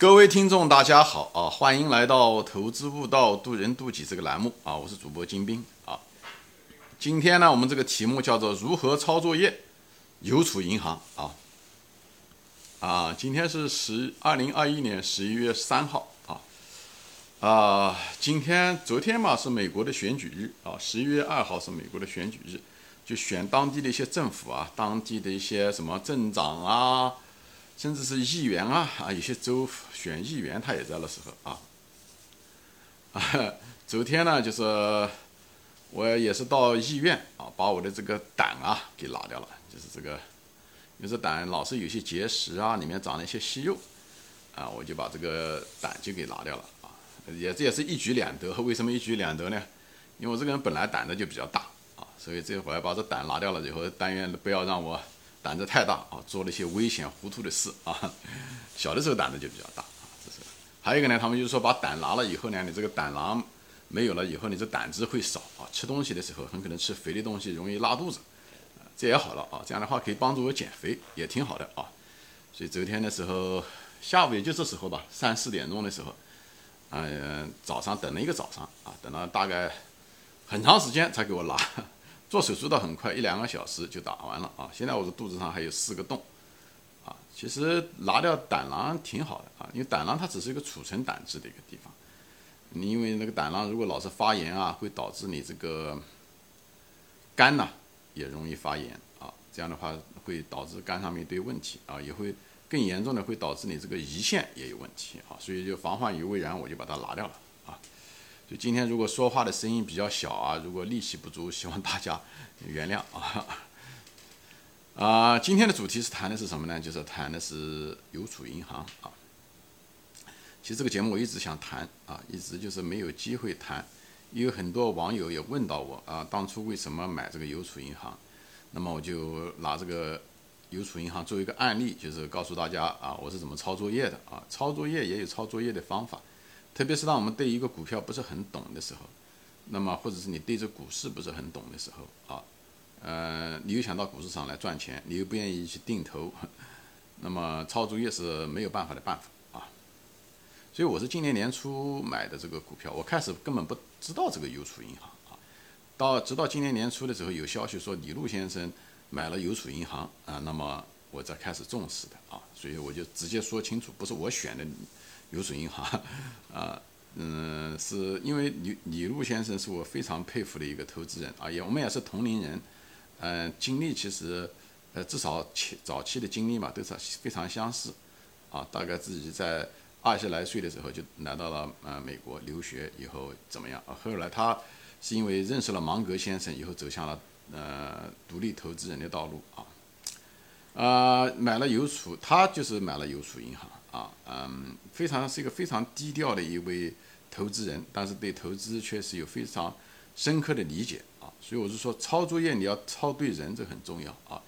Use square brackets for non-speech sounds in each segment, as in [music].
各位听众，大家好啊！欢迎来到“投资悟道，渡人渡己”这个栏目啊！我是主播金兵啊。今天呢，我们这个题目叫做“如何操作业邮储银行”啊啊！今天是十二零二一年十一月三号啊啊！今天昨天嘛是美国的选举日啊，十一月二号是美国的选举日，就选当地的一些政府啊，当地的一些什么镇长啊。甚至是议员啊啊，有些州选议员，他也在那时候啊。啊，[laughs] 昨天呢，就是我也是到医院啊，把我的这个胆啊给拿掉了，就是这个，有时胆老是有些结石啊，里面长了一些息肉啊，我就把这个胆就给拿掉了啊。也这也是一举两得，为什么一举两得呢？因为我这个人本来胆子就比较大啊，所以这会把这胆拿掉了以后，但愿不要让我。胆子太大啊，做了一些危险糊涂的事啊。小的时候胆子就比较大啊，这是。还有一个呢，他们就是说把胆拿了以后呢，你这个胆囊没有了以后，你这胆汁会少啊，吃东西的时候很可能吃肥的东西容易拉肚子，这也好了啊。这样的话可以帮助我减肥，也挺好的啊。所以昨天的时候下午也就这时候吧，三四点钟的时候，嗯，早上等了一个早上啊，等了大概很长时间才给我拿。做手术倒很快，一两个小时就打完了啊！现在我的肚子上还有四个洞，啊，其实拿掉胆囊挺好的啊，因为胆囊它只是一个储存胆汁的一个地方。你因为那个胆囊如果老是发炎啊，会导致你这个肝呐也容易发炎啊，这样的话会导致肝上面一堆问题啊，也会更严重的会导致你这个胰腺也有问题啊，所以就防患于未然，我就把它拿掉了。就今天如果说话的声音比较小啊，如果力气不足，希望大家 [laughs] 原谅啊。啊，今天的主题是谈的是什么呢？就是谈的是邮储银行啊。其实这个节目我一直想谈啊，一直就是没有机会谈。有很多网友也问到我啊，当初为什么买这个邮储银行？那么我就拿这个邮储银行作为一个案例，就是告诉大家啊，我是怎么抄作业的啊。抄作业也有抄作业的方法。特别是当我们对一个股票不是很懂的时候，那么或者是你对这股市不是很懂的时候啊，呃，你又想到股市上来赚钱，你又不愿意去定投，[laughs] 那么操作业是没有办法的办法啊。所以我是今年年初买的这个股票，我开始根本不知道这个邮储银行啊，到直到今年年初的时候有消息说李路先生买了邮储银行啊，那么我才开始重视的啊，所以我就直接说清楚，不是我选的。邮储银行，[laughs] 啊，嗯，是因为李李路先生是我非常佩服的一个投资人啊，也我们也是同龄人，嗯，经历其实，呃，至少前早期的经历嘛，都是非常相似，啊，大概自己在二十来岁的时候就来到了呃美国留学，以后怎么样啊？后来他是因为认识了芒格先生，以后走向了呃独立投资人的道路啊，啊，买了邮储，他就是买了邮储银行。啊，嗯，非常是一个非常低调的一位投资人，但是对投资确实有非常深刻的理解啊。所以我是说，抄作业你要抄对人，这很重要啊。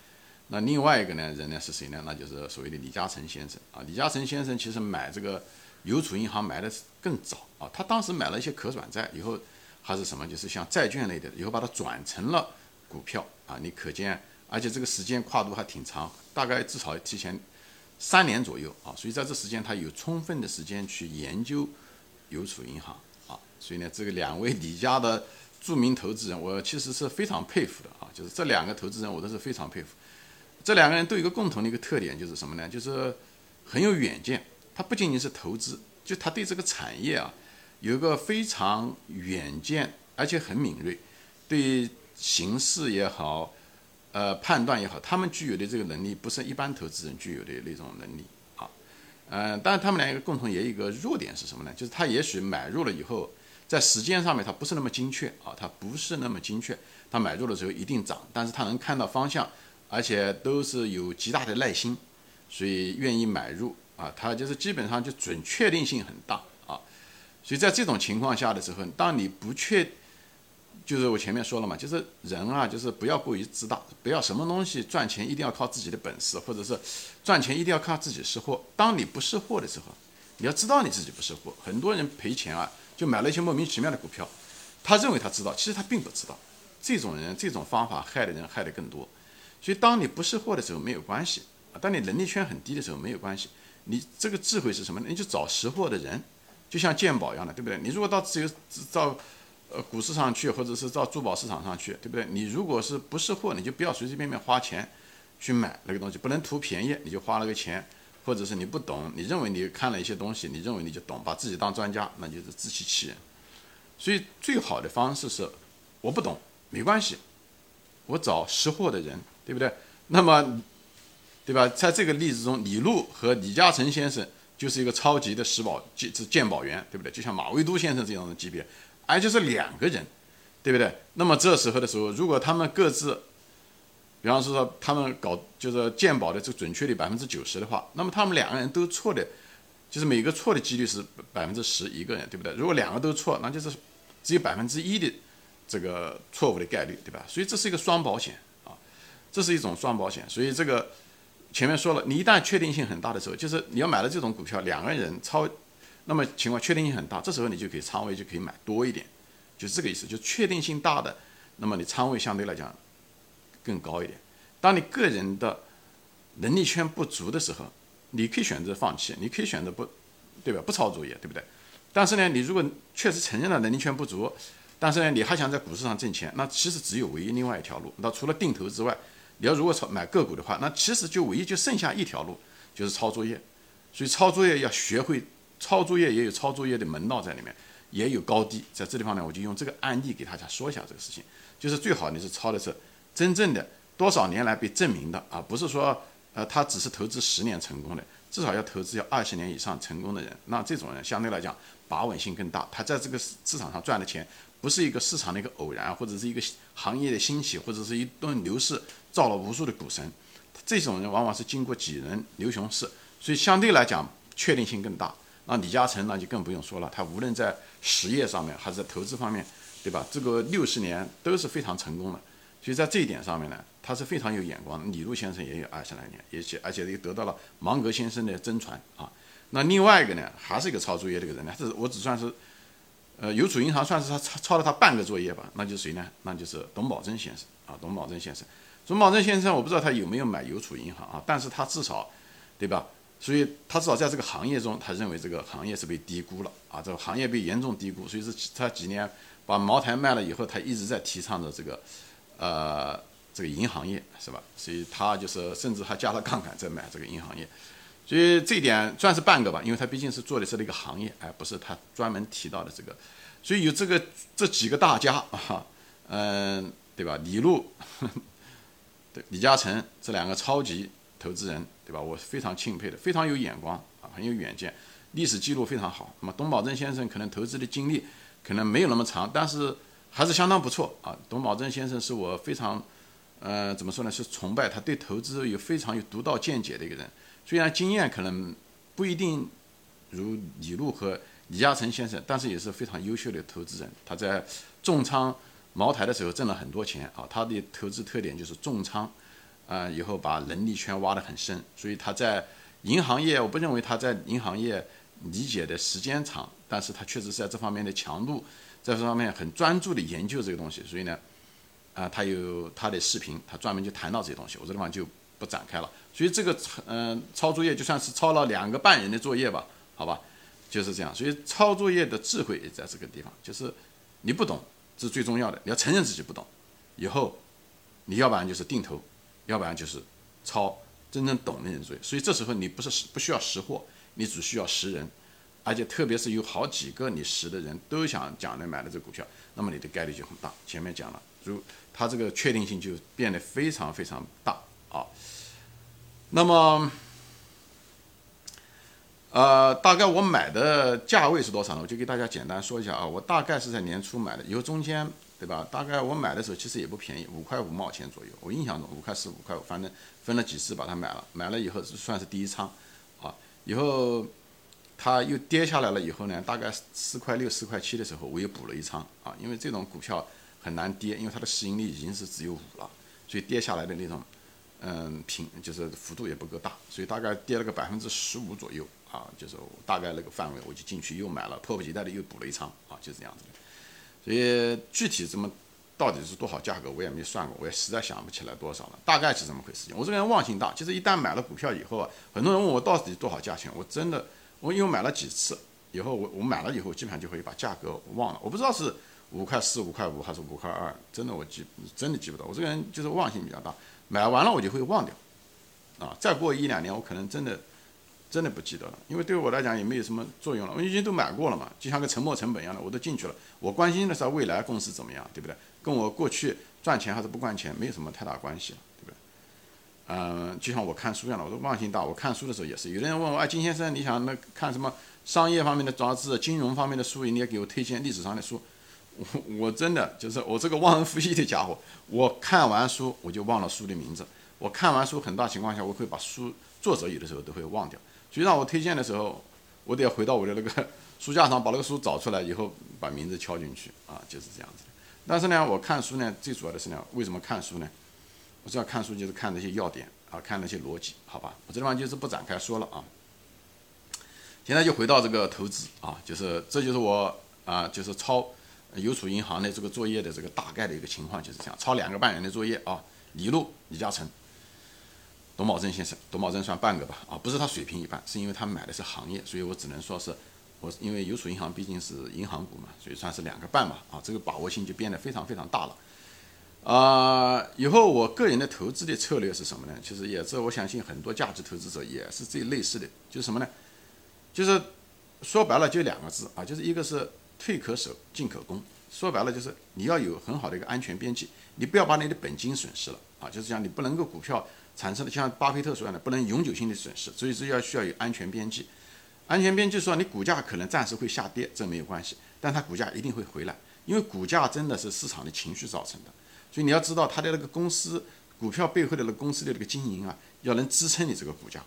那另外一个呢，人呢是谁呢？那就是所谓的李嘉诚先生啊。李嘉诚先生其实买这个邮储银行买的更早啊，他当时买了一些可转债，以后还是什么，就是像债券类的，以后把它转成了股票啊。你可见，而且这个时间跨度还挺长，大概至少提前。三年左右啊，所以在这时间他有充分的时间去研究邮储银行啊，所以呢，这个两位李家的著名投资人，我其实是非常佩服的啊，就是这两个投资人我都是非常佩服。这两个人都有一个共同的一个特点，就是什么呢？就是很有远见。他不仅仅是投资，就他对这个产业啊有一个非常远见，而且很敏锐，对形势也好。呃，判断也好，他们具有的这个能力不是一般投资人具有的那种能力啊。嗯，但是他们两个共同也有一个弱点是什么呢？就是他也许买入了以后，在时间上面他不是那么精确啊，他不是那么精确。他买入的时候一定涨，但是他能看到方向，而且都是有极大的耐心，所以愿意买入啊。他就是基本上就准确定性很大啊。所以在这种情况下的时候，当你不确就是我前面说了嘛，就是人啊，就是不要过于自大，不要什么东西赚钱一定要靠自己的本事，或者是赚钱一定要靠自己识货。当你不识货的时候，你要知道你自己不识货。很多人赔钱啊，就买了一些莫名其妙的股票，他认为他知道，其实他并不知道。这种人，这种方法害的人害的更多。所以，当你不识货的时候没有关系啊，当你能力圈很低的时候没有关系，你这个智慧是什么呢？你就找识货的人，就像鉴宝一样的，对不对？你如果到只有到呃股市上去，或者是到珠宝市场上去，对不对？你如果是不识货，你就不要随随便便花钱去买那个东西，不能图便宜，你就花了个钱，或者是你不懂，你认为你看了一些东西，你认为你就懂，把自己当专家，那就是自欺欺人。所以最好的方式是，我不懂没关系，我找识货的人，对不对？那么，对吧？在这个例子中，李路和李嘉诚先生就是一个超级的识宝鉴鉴宝员，对不对？就像马未都先生这样的级别，而且是两个人，对不对？那么这时候的时候，如果他们各自，比方说他们搞就是鉴宝的这个准确率百分之九十的话，那么他们两个人都错的，就是每个错的几率是百分之十一个人，对不对？如果两个都错，那就是。只有百分之一的这个错误的概率，对吧？所以这是一个双保险啊，这是一种双保险。所以这个前面说了，你一旦确定性很大的时候，就是你要买了这种股票，两个人超，那么情况确定性很大，这时候你就可以仓位就可以买多一点，就是这个意思。就确定性大的，那么你仓位相对来讲更高一点。当你个人的能力圈不足的时候，你可以选择放弃，你可以选择不，对吧？不抄作业，对不对？但是呢，你如果确实承认了能力圈不足，但是呢，你还想在股市上挣钱，那其实只有唯一另外一条路。那除了定投之外，你要如果炒买个股的话，那其实就唯一就剩下一条路，就是抄作业。所以抄作业要学会抄作业，也有抄作业的门道在里面，也有高低。在这地方呢，我就用这个案例给大家说一下这个事情，就是最好你是抄的是真正的多少年来被证明的啊，不是说呃他只是投资十年成功的，至少要投资要二十年以上成功的人，那这种人相对来讲。把稳性更大，他在这个市场上赚的钱，不是一个市场的一个偶然，或者是一个行业的兴起，或者是一顿牛市造了无数的股神。这种人往往是经过几轮牛熊市，所以相对来讲确定性更大。那李嘉诚那就更不用说了，他无论在实业上面还是在投资方面，对吧？这个六十年都是非常成功的。所以在这一点上面呢，他是非常有眼光。李路先生也有二十来年，也且而且又得到了芒格先生的真传啊。那另外一个呢，还是一个抄作业这个人呢，这是我只算是，呃，邮储银行算是他抄抄了他半个作业吧，那就是谁呢？那就是董宝珍先生啊，董宝珍先生，董宝珍先生，我不知道他有没有买邮储银行啊，但是他至少，对吧？所以他至少在这个行业中，他认为这个行业是被低估了啊，这个行业被严重低估，所以是他几年把茅台卖了以后，他一直在提倡着这个，呃，这个银行业是吧？所以他就是甚至还加了杠杆在买这个银行业。所以这一点算是半个吧，因为他毕竟是做的是那个行业，而不是他专门提到的这个。所以有这个这几个大家啊，嗯，对吧？李路，[laughs] 对李嘉诚这两个超级投资人，对吧？我是非常钦佩的，非常有眼光啊，很有远见，历史记录非常好。那么董宝珍先生可能投资的经历可能没有那么长，但是还是相当不错啊。董宝珍先生是我非常，呃，怎么说呢？是崇拜他，对投资有非常有独到见解的一个人。虽然经验可能不一定如李路和李嘉诚先生，但是也是非常优秀的投资人。他在重仓茅台的时候挣了很多钱啊。他的投资特点就是重仓，啊，以后把能力圈挖得很深。所以他在银行业，我不认为他在银行业理解的时间长，但是他确实是在这方面的强度，在这方面很专注的研究这个东西。所以呢，啊，他有他的视频，他专门就谈到这些东西。我这地方就。不展开了，所以这个嗯抄作业就算是抄了两个半人的作业吧，好吧，就是这样。所以抄作业的智慧也在这个地方，就是你不懂是最重要的，你要承认自己不懂，以后你要不然就是定投，要不然就是抄真正懂的人作业。所以这时候你不是不需要识货，你只需要识人，而且特别是有好几个你识的人都想讲来买了这股票，那么你的概率就很大。前面讲了，如它这个确定性就变得非常非常大啊。那么，呃，大概我买的价位是多少呢？我就给大家简单说一下啊。我大概是在年初买的，以后中间，对吧？大概我买的时候其实也不便宜，五块五毛钱左右。我印象中五块四、五块五，反正分了几次把它买了。买了以后算是第一仓，啊，以后它又跌下来了以后呢，大概四块六、四块七的时候，我又补了一仓啊。因为这种股票很难跌，因为它的市盈率已经是只有五了，所以跌下来的那种。嗯，平就是幅度也不够大，所以大概跌了个百分之十五左右啊，就是大概那个范围，我就进去又买了，迫不及待的又补了一仓啊，就这样子的。所以具体怎么到底是多少价格，我也没算过，我也实在想不起来多少了，大概是这么回事。情。我这个人忘性大，其实一旦买了股票以后啊，很多人问我到底多少价钱，我真的，我因为买了几次以后，我我买了以后，基本上就会把价格忘了，我不知道是五块四、五块五还是五块二，真的我记真的记不得。我这个人就是忘性比较大，买完了我就会忘掉，啊，再过一两年我可能真的。真的不记得了，因为对我来讲也没有什么作用了，我已经都买过了嘛，就像个沉没成本一样的，我都进去了。我关心的是未来公司怎么样，对不对？跟我过去赚钱还是不赚钱没有什么太大关系了，对不对？嗯，就像我看书一样的，我都忘性大。我看书的时候也是，有的人问我，哎，金先生，你想那看什么商业方面的杂志、金融方面的书，你也给我推荐历史上的书。我我真的就是我这个忘恩负义的家伙，我看完书我就忘了书的名字。我看完书，很大情况下我会把书作者有的时候都会忘掉。所以让我推荐的时候，我得回到我的那个 [laughs] 书架上，把那个书找出来以后，把名字敲进去啊，就是这样子。但是呢，我看书呢，最主要的是呢，为什么看书呢？我知道看书就是看那些要点啊，看那些逻辑，好吧？我这地方就是不展开说了啊。现在就回到这个投资啊，就是这就是我啊，就是抄邮储银行的这个作业的这个大概的一个情况就是这样，抄两个半年的作业啊，李路、李嘉诚。董宝珍先生，董宝珍算半个吧，啊，不是他水平一般，是因为他买的是行业，所以我只能说是，我因为邮储银行毕竟是银行股嘛，所以算是两个半吧，啊，这个把握性就变得非常非常大了。啊，以后我个人的投资的策略是什么呢？其实也是我相信很多价值投资者也是最类似的，就是什么呢？就是说白了就两个字啊，就是一个是退可守，进可攻。说白了就是你要有很好的一个安全边际，你不要把你的本金损失了啊，就是讲你不能够股票。产生的像巴菲特说的，不能永久性的损失，所以是要需要有安全边际。安全边际说，你股价可能暂时会下跌，这没有关系，但它股价一定会回来，因为股价真的是市场的情绪造成的。所以你要知道它的那个公司股票背后的那个公司的这个经营啊，要能支撑你这个股价，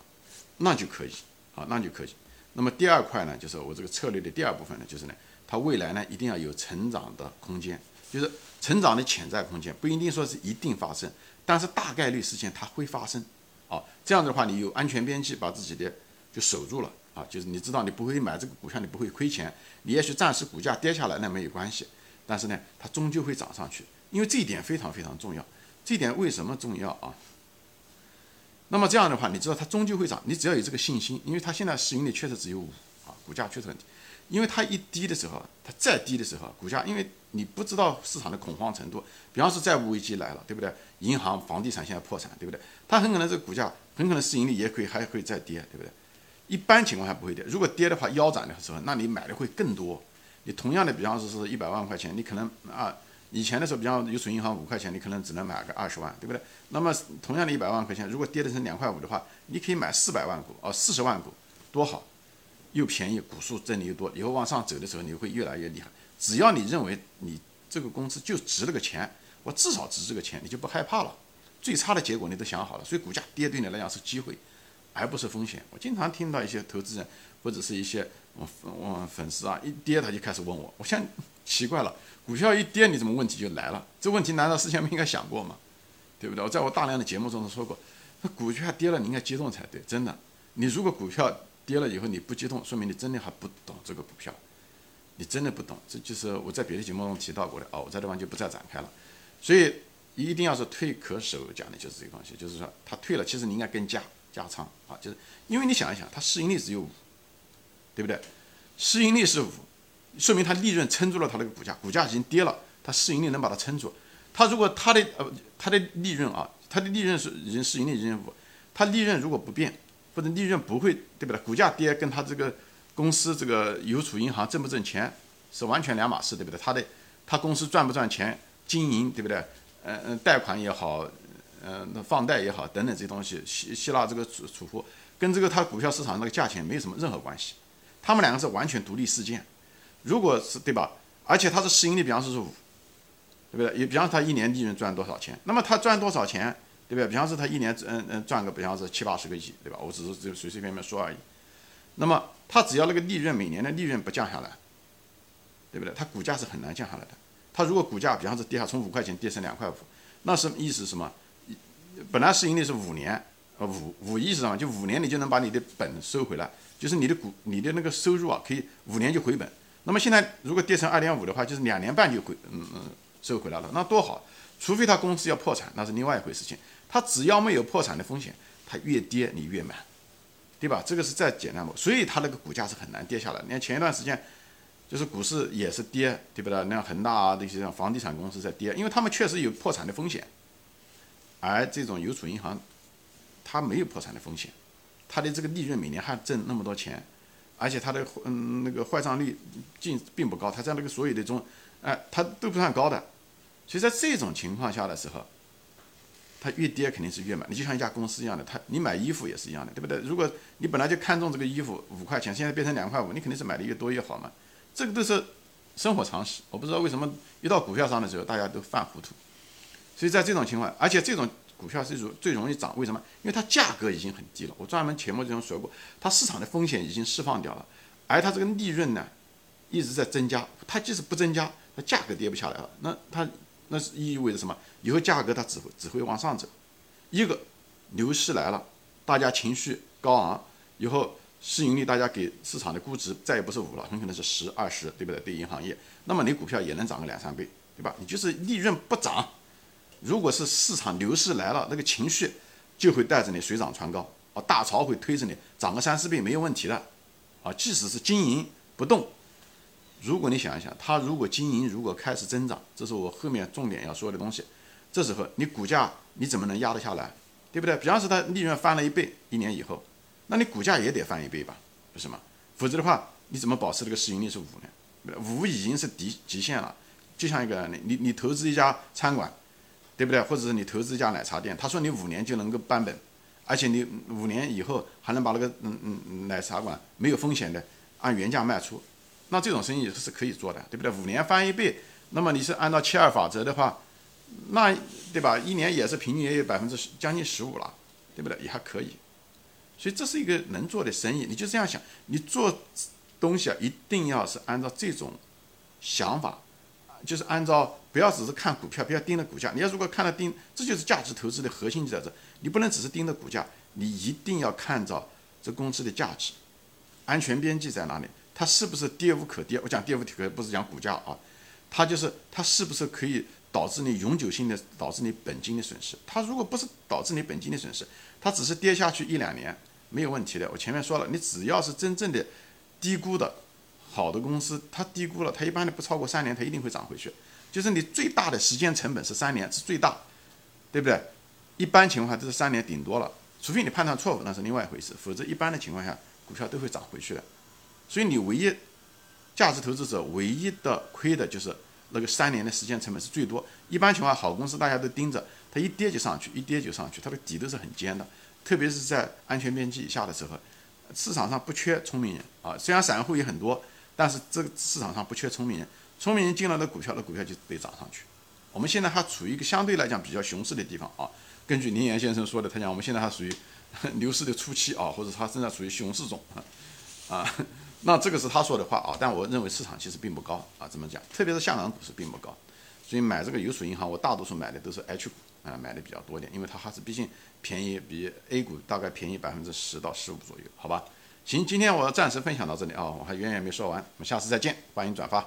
那就可以啊，那就可以。那么第二块呢，就是我这个策略的第二部分呢，就是呢，它未来呢一定要有成长的空间，就是成长的潜在空间，不一定说是一定发生。但是大概率事件它会发生，啊，这样的话你有安全边际，把自己的就守住了啊，就是你知道你不会买这个股票，你不会亏钱，你也许暂时股价跌下来那没有关系，但是呢，它终究会涨上去，因为这一点非常非常重要。这点为什么重要啊？那么这样的话，你知道它终究会涨，你只要有这个信心，因为它现在市盈率确实只有五啊，股价确实很低。因为它一低的时候，它再低的时候，股价，因为你不知道市场的恐慌程度，比方说债务危机来了，对不对？银行、房地产现在破产，对不对？它很可能这个股价，很可能市盈率也可以还可以再跌，对不对？一般情况下不会跌，如果跌的话腰斩的时候，那你买的会更多。你同样的，比方说是一百万块钱，你可能啊，以前的时候，比方有损银行五块钱，你可能只能买个二十万，对不对？那么同样的一百万块钱，如果跌的成两块五的话，你可以买四百万股，哦，四十万股，多好。又便宜，股数挣的又多，以后往上走的时候，你会越来越厉害。只要你认为你这个公司就值那个钱，我至少值这个钱，你就不害怕了。最差的结果你都想好了，所以股价跌对你来讲是机会，而不是风险。我经常听到一些投资人或者是一些我我粉丝啊，一跌他就开始问我，我现奇怪了，股票一跌你怎么问题就来了？这问题难道事先不应该想过吗？对不对？我在我大量的节目中都说过，那股票跌了你应该激动才对，真的。你如果股票，跌了以后你不激动，说明你真的还不懂这个股票，你真的不懂。这就是我在别的节目中提到过的哦，我这地方就不再展开了。所以一定要是退可守，讲的就是这个东西，就是说它退了，其实你应该跟加加仓啊，就是因为你想一想，它市盈率只有五，对不对？市盈率是五，说明它利润撑住了它那个股价，股价已经跌了，它市盈率能把它撑住。它如果它的呃它的利润啊，它的利润是已经市盈率已经五，它利润如果不变。或者利润不会，对不对？股价跌跟它这个公司这个邮储银行挣不挣钱是完全两码事，对不对？它的它公司赚不赚钱，经营对不对？嗯嗯，贷款也好，嗯，那放贷也好，等等这些东西，希希腊这个储储户跟这个它股票市场那个价钱没有什么任何关系，他们两个是完全独立事件。如果是对吧？而且它的市盈率比方说是五，对不对？也比方说它一年利润赚多少钱，那么它赚多少钱？对不对？比方说他一年嗯嗯赚个比方说七八十个亿，对吧？我只是就随随便便说而已。那么他只要那个利润每年的利润不降下来，对不对？他股价是很难降下来的。他如果股价比方说跌下从五块钱跌成两块五，那是意思什么？本来市盈率是五年，呃五五亿是什么？就五年你就能把你的本收回来，就是你的股你的那个收入啊可以五年就回本。那么现在如果跌成二点五的话，就是两年半就回嗯嗯收回来了，那多好。除非他公司要破产，那是另外一回事情。他只要没有破产的风险，他越跌你越买，对吧？这个是再简单不？所以它那个股价是很难跌下来。你看前一段时间，就是股市也是跌，对不对？那恒大啊那些像房地产公司在跌，因为他们确实有破产的风险。而这种邮储银行，它没有破产的风险，它的这个利润每年还挣那么多钱，而且它的嗯那个坏账率并并不高，它在那个所有的中，哎，它都不算高的。所以在这种情况下的时候，它越跌肯定是越买。你就像一家公司一样的，它你买衣服也是一样的，对不对？如果你本来就看中这个衣服五块钱，现在变成两块五，你肯定是买的越多越好嘛。这个都是生活常识。我不知道为什么一到股票上的时候大家都犯糊涂。所以在这种情况，而且这种股票是容最容易涨，为什么？因为它价格已经很低了。我专门前面这种说过，它市场的风险已经释放掉了，而它这个利润呢一直在增加。它即使不增加，它价格跌不下来了，那它。那是意味着什么？以后价格它只会只会往上走。一个牛市来了，大家情绪高昂，以后市盈率大家给市场的估值再也不是五了，很可能是十、二十，对不对？对银行业，那么你股票也能涨个两三倍，对吧？你就是利润不涨。如果是市场牛市来了，那个情绪就会带着你水涨船高啊，大潮会推着你涨个三四倍没有问题的啊，即使是经营不动。如果你想一想，它如果经营如果开始增长，这是我后面重点要说的东西。这时候你股价你怎么能压得下来，对不对？比方说它利润翻了一倍，一年以后，那你股价也得翻一倍吧，不是吗？否则的话，你怎么保持这个市盈率是五呢？五已经是极极限了。就像一个你你你投资一家餐馆，对不对？或者是你投资一家奶茶店，他说你五年就能够翻本，而且你五年以后还能把那个嗯嗯奶茶馆没有风险的按原价卖出。那这种生意也是可以做的，对不对？五年翻一倍，那么你是按照七二法则的话，那对吧？一年也是平均也有百分之十，将近十五了，对不对？也还可以。所以这是一个能做的生意，你就这样想，你做东西啊，一定要是按照这种想法，就是按照不要只是看股票，不要盯着股价。你要如果看了盯，这就是价值投资的核心就在这，你不能只是盯着股价，你一定要看着这公司的价值，安全边际在哪里。它是不是跌无可跌？我讲跌无可，不是讲股价啊，它就是它是不是可以导致你永久性的导致你本金的损失？它如果不是导致你本金的损失，它只是跌下去一两年没有问题的。我前面说了，你只要是真正的低估的好的公司，它低估了，它一般的不超过三年，它一定会涨回去。就是你最大的时间成本是三年，是最大，对不对？一般情况下都是三年顶多了，除非你判断错误，那是另外一回事，否则一般的情况下，股票都会涨回去的。所以你唯一价值投资者唯一的亏的就是那个三年的时间成本是最多。一般情况好公司大家都盯着，它一跌就上去，一跌就上去，它的底都是很尖的。特别是在安全边际以下的时候，市场上不缺聪明人啊。虽然散户也很多，但是这个市场上不缺聪明人。聪明人进了的股票，那股票就得涨上去。我们现在还处于一个相对来讲比较熊市的地方啊。根据林岩先生说的，他讲我们现在还属于 [laughs] 牛市的初期啊，或者他正在处于熊市中啊啊。[laughs] 那这个是他说的话啊，但我认为市场其实并不高啊，怎么讲？特别是香港股市并不高，所以买这个邮储银行，我大多数买的都是 H 股啊，买的比较多点，因为它还是毕竟便宜，比 A 股大概便宜百分之十到十五左右，好吧？行，今天我暂时分享到这里啊，我还远远没说完，我们下次再见，欢迎转发。